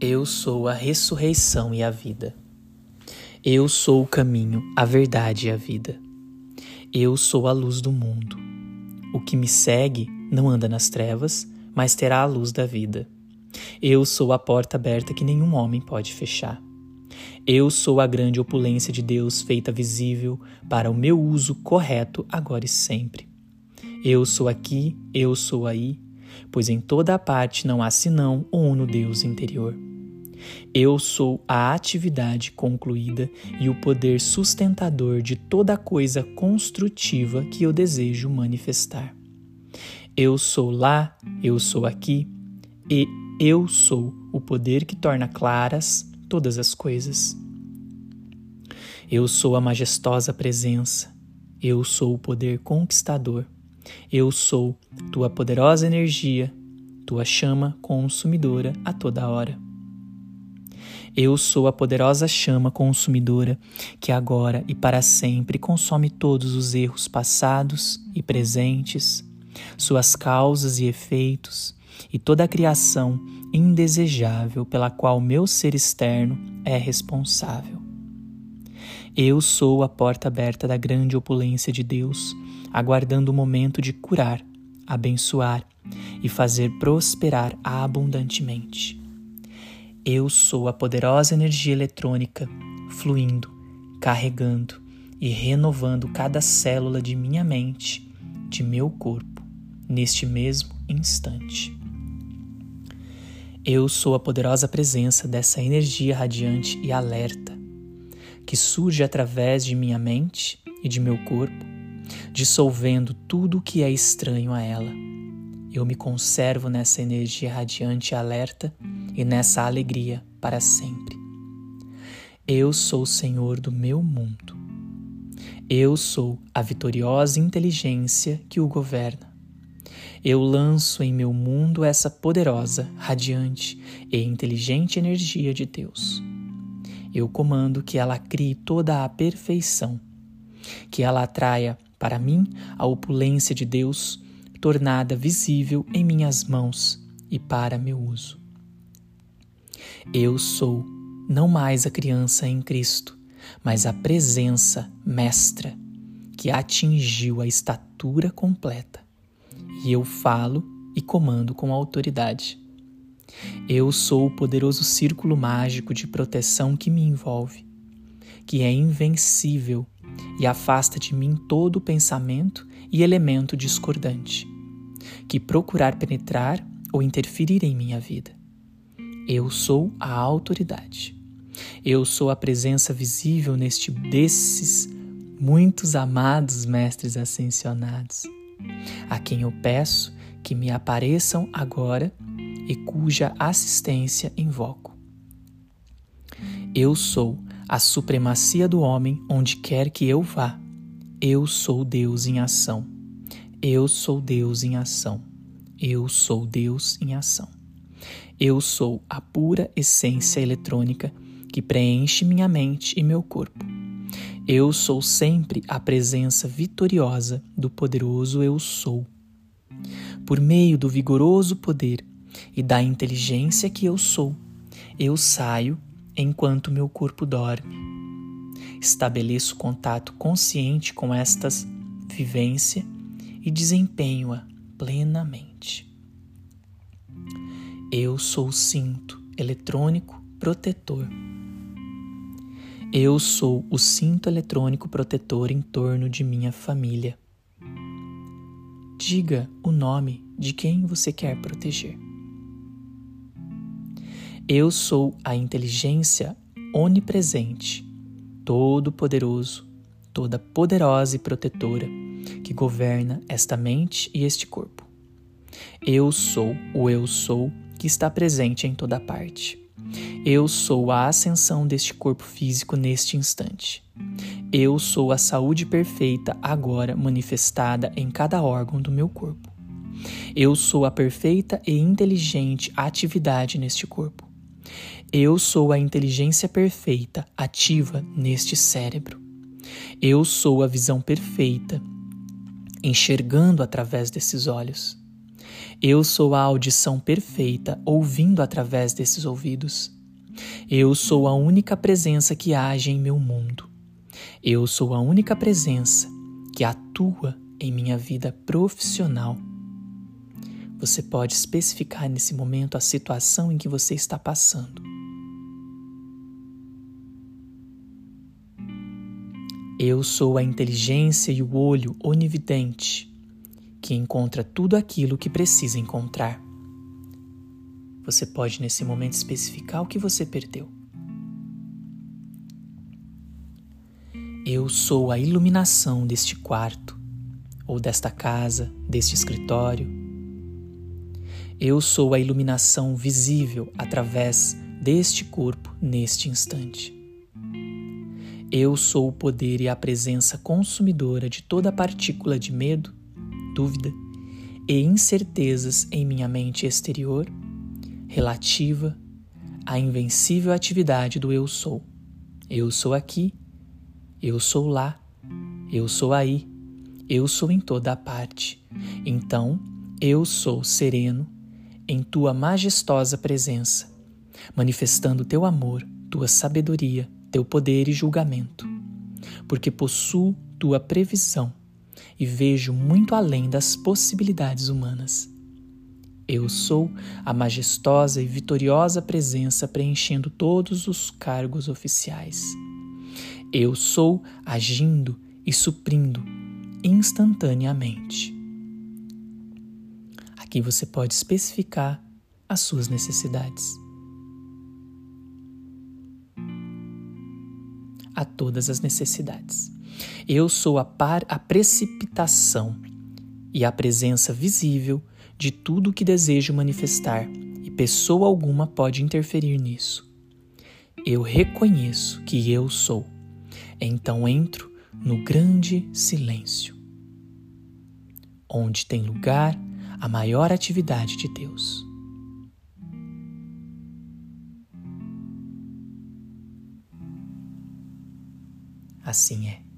Eu sou a ressurreição e a vida. Eu sou o caminho, a verdade e a vida. Eu sou a luz do mundo. O que me segue não anda nas trevas, mas terá a luz da vida. Eu sou a porta aberta que nenhum homem pode fechar. Eu sou a grande opulência de Deus feita visível para o meu uso correto agora e sempre. Eu sou aqui, eu sou aí, pois em toda a parte não há senão o uno Deus interior. Eu sou a atividade concluída e o poder sustentador de toda coisa construtiva que eu desejo manifestar. Eu sou lá, eu sou aqui, e eu sou o poder que torna claras todas as coisas. Eu sou a majestosa presença, eu sou o poder conquistador, eu sou tua poderosa energia, tua chama consumidora a toda hora. Eu sou a poderosa chama consumidora que agora e para sempre consome todos os erros passados e presentes, suas causas e efeitos e toda a criação indesejável pela qual meu ser externo é responsável. Eu sou a porta aberta da grande opulência de Deus, aguardando o momento de curar, abençoar e fazer prosperar abundantemente. Eu sou a poderosa energia eletrônica fluindo, carregando e renovando cada célula de minha mente, de meu corpo, neste mesmo instante. Eu sou a poderosa presença dessa energia radiante e alerta que surge através de minha mente e de meu corpo, dissolvendo tudo o que é estranho a ela. Eu me conservo nessa energia radiante e alerta e nessa alegria para sempre. Eu sou o Senhor do meu mundo. Eu sou a vitoriosa inteligência que o governa. Eu lanço em meu mundo essa poderosa, radiante e inteligente energia de Deus eu comando que ela crie toda a perfeição, que ela atraia para mim a opulência de Deus, tornada visível em minhas mãos e para meu uso. Eu sou não mais a criança em Cristo, mas a presença mestra que atingiu a estatura completa. E eu falo e comando com autoridade. Eu sou o poderoso círculo mágico de proteção que me envolve, que é invencível e afasta de mim todo pensamento e elemento discordante, que procurar penetrar ou interferir em minha vida. Eu sou a autoridade. Eu sou a presença visível neste desses muitos amados mestres ascensionados, a quem eu peço que me apareçam agora e cuja assistência invoco. Eu sou a supremacia do homem onde quer que eu vá. Eu sou Deus em ação. Eu sou Deus em ação. Eu sou Deus em ação. Eu sou a pura essência eletrônica que preenche minha mente e meu corpo. Eu sou sempre a presença vitoriosa do poderoso Eu Sou. Por meio do vigoroso poder e da inteligência que eu sou, eu saio enquanto meu corpo dorme. Estabeleço contato consciente com estas vivência e desempenho-a plenamente. Eu sou o cinto eletrônico protetor. Eu sou o cinto eletrônico protetor em torno de minha família. Diga o nome de quem você quer proteger. Eu sou a inteligência onipresente, todo-poderoso, toda poderosa e protetora que governa esta mente e este corpo. Eu sou o eu sou que está presente em toda parte. Eu sou a ascensão deste corpo físico neste instante. Eu sou a saúde perfeita agora manifestada em cada órgão do meu corpo. Eu sou a perfeita e inteligente atividade neste corpo. Eu sou a inteligência perfeita ativa neste cérebro. Eu sou a visão perfeita, enxergando através desses olhos. Eu sou a audição perfeita ouvindo através desses ouvidos. Eu sou a única presença que age em meu mundo. Eu sou a única presença que atua em minha vida profissional. Você pode especificar nesse momento a situação em que você está passando. Eu sou a inteligência e o olho onividente que encontra tudo aquilo que precisa encontrar. Você pode nesse momento especificar o que você perdeu. Eu sou a iluminação deste quarto, ou desta casa, deste escritório. Eu sou a iluminação visível através deste corpo neste instante. Eu sou o poder e a presença consumidora de toda partícula de medo, dúvida e incertezas em minha mente exterior, relativa à invencível atividade do eu sou. Eu sou aqui eu sou lá, eu sou aí, eu sou em toda a parte. Então, eu sou sereno em tua majestosa presença, manifestando teu amor, tua sabedoria, teu poder e julgamento, porque possuo tua previsão e vejo muito além das possibilidades humanas. Eu sou a majestosa e vitoriosa presença preenchendo todos os cargos oficiais. Eu sou agindo e suprindo instantaneamente. Aqui você pode especificar as suas necessidades. A todas as necessidades. Eu sou a, par, a precipitação e a presença visível de tudo o que desejo manifestar, e pessoa alguma pode interferir nisso. Eu reconheço que eu sou. Então entro no grande silêncio, onde tem lugar a maior atividade de Deus. Assim é.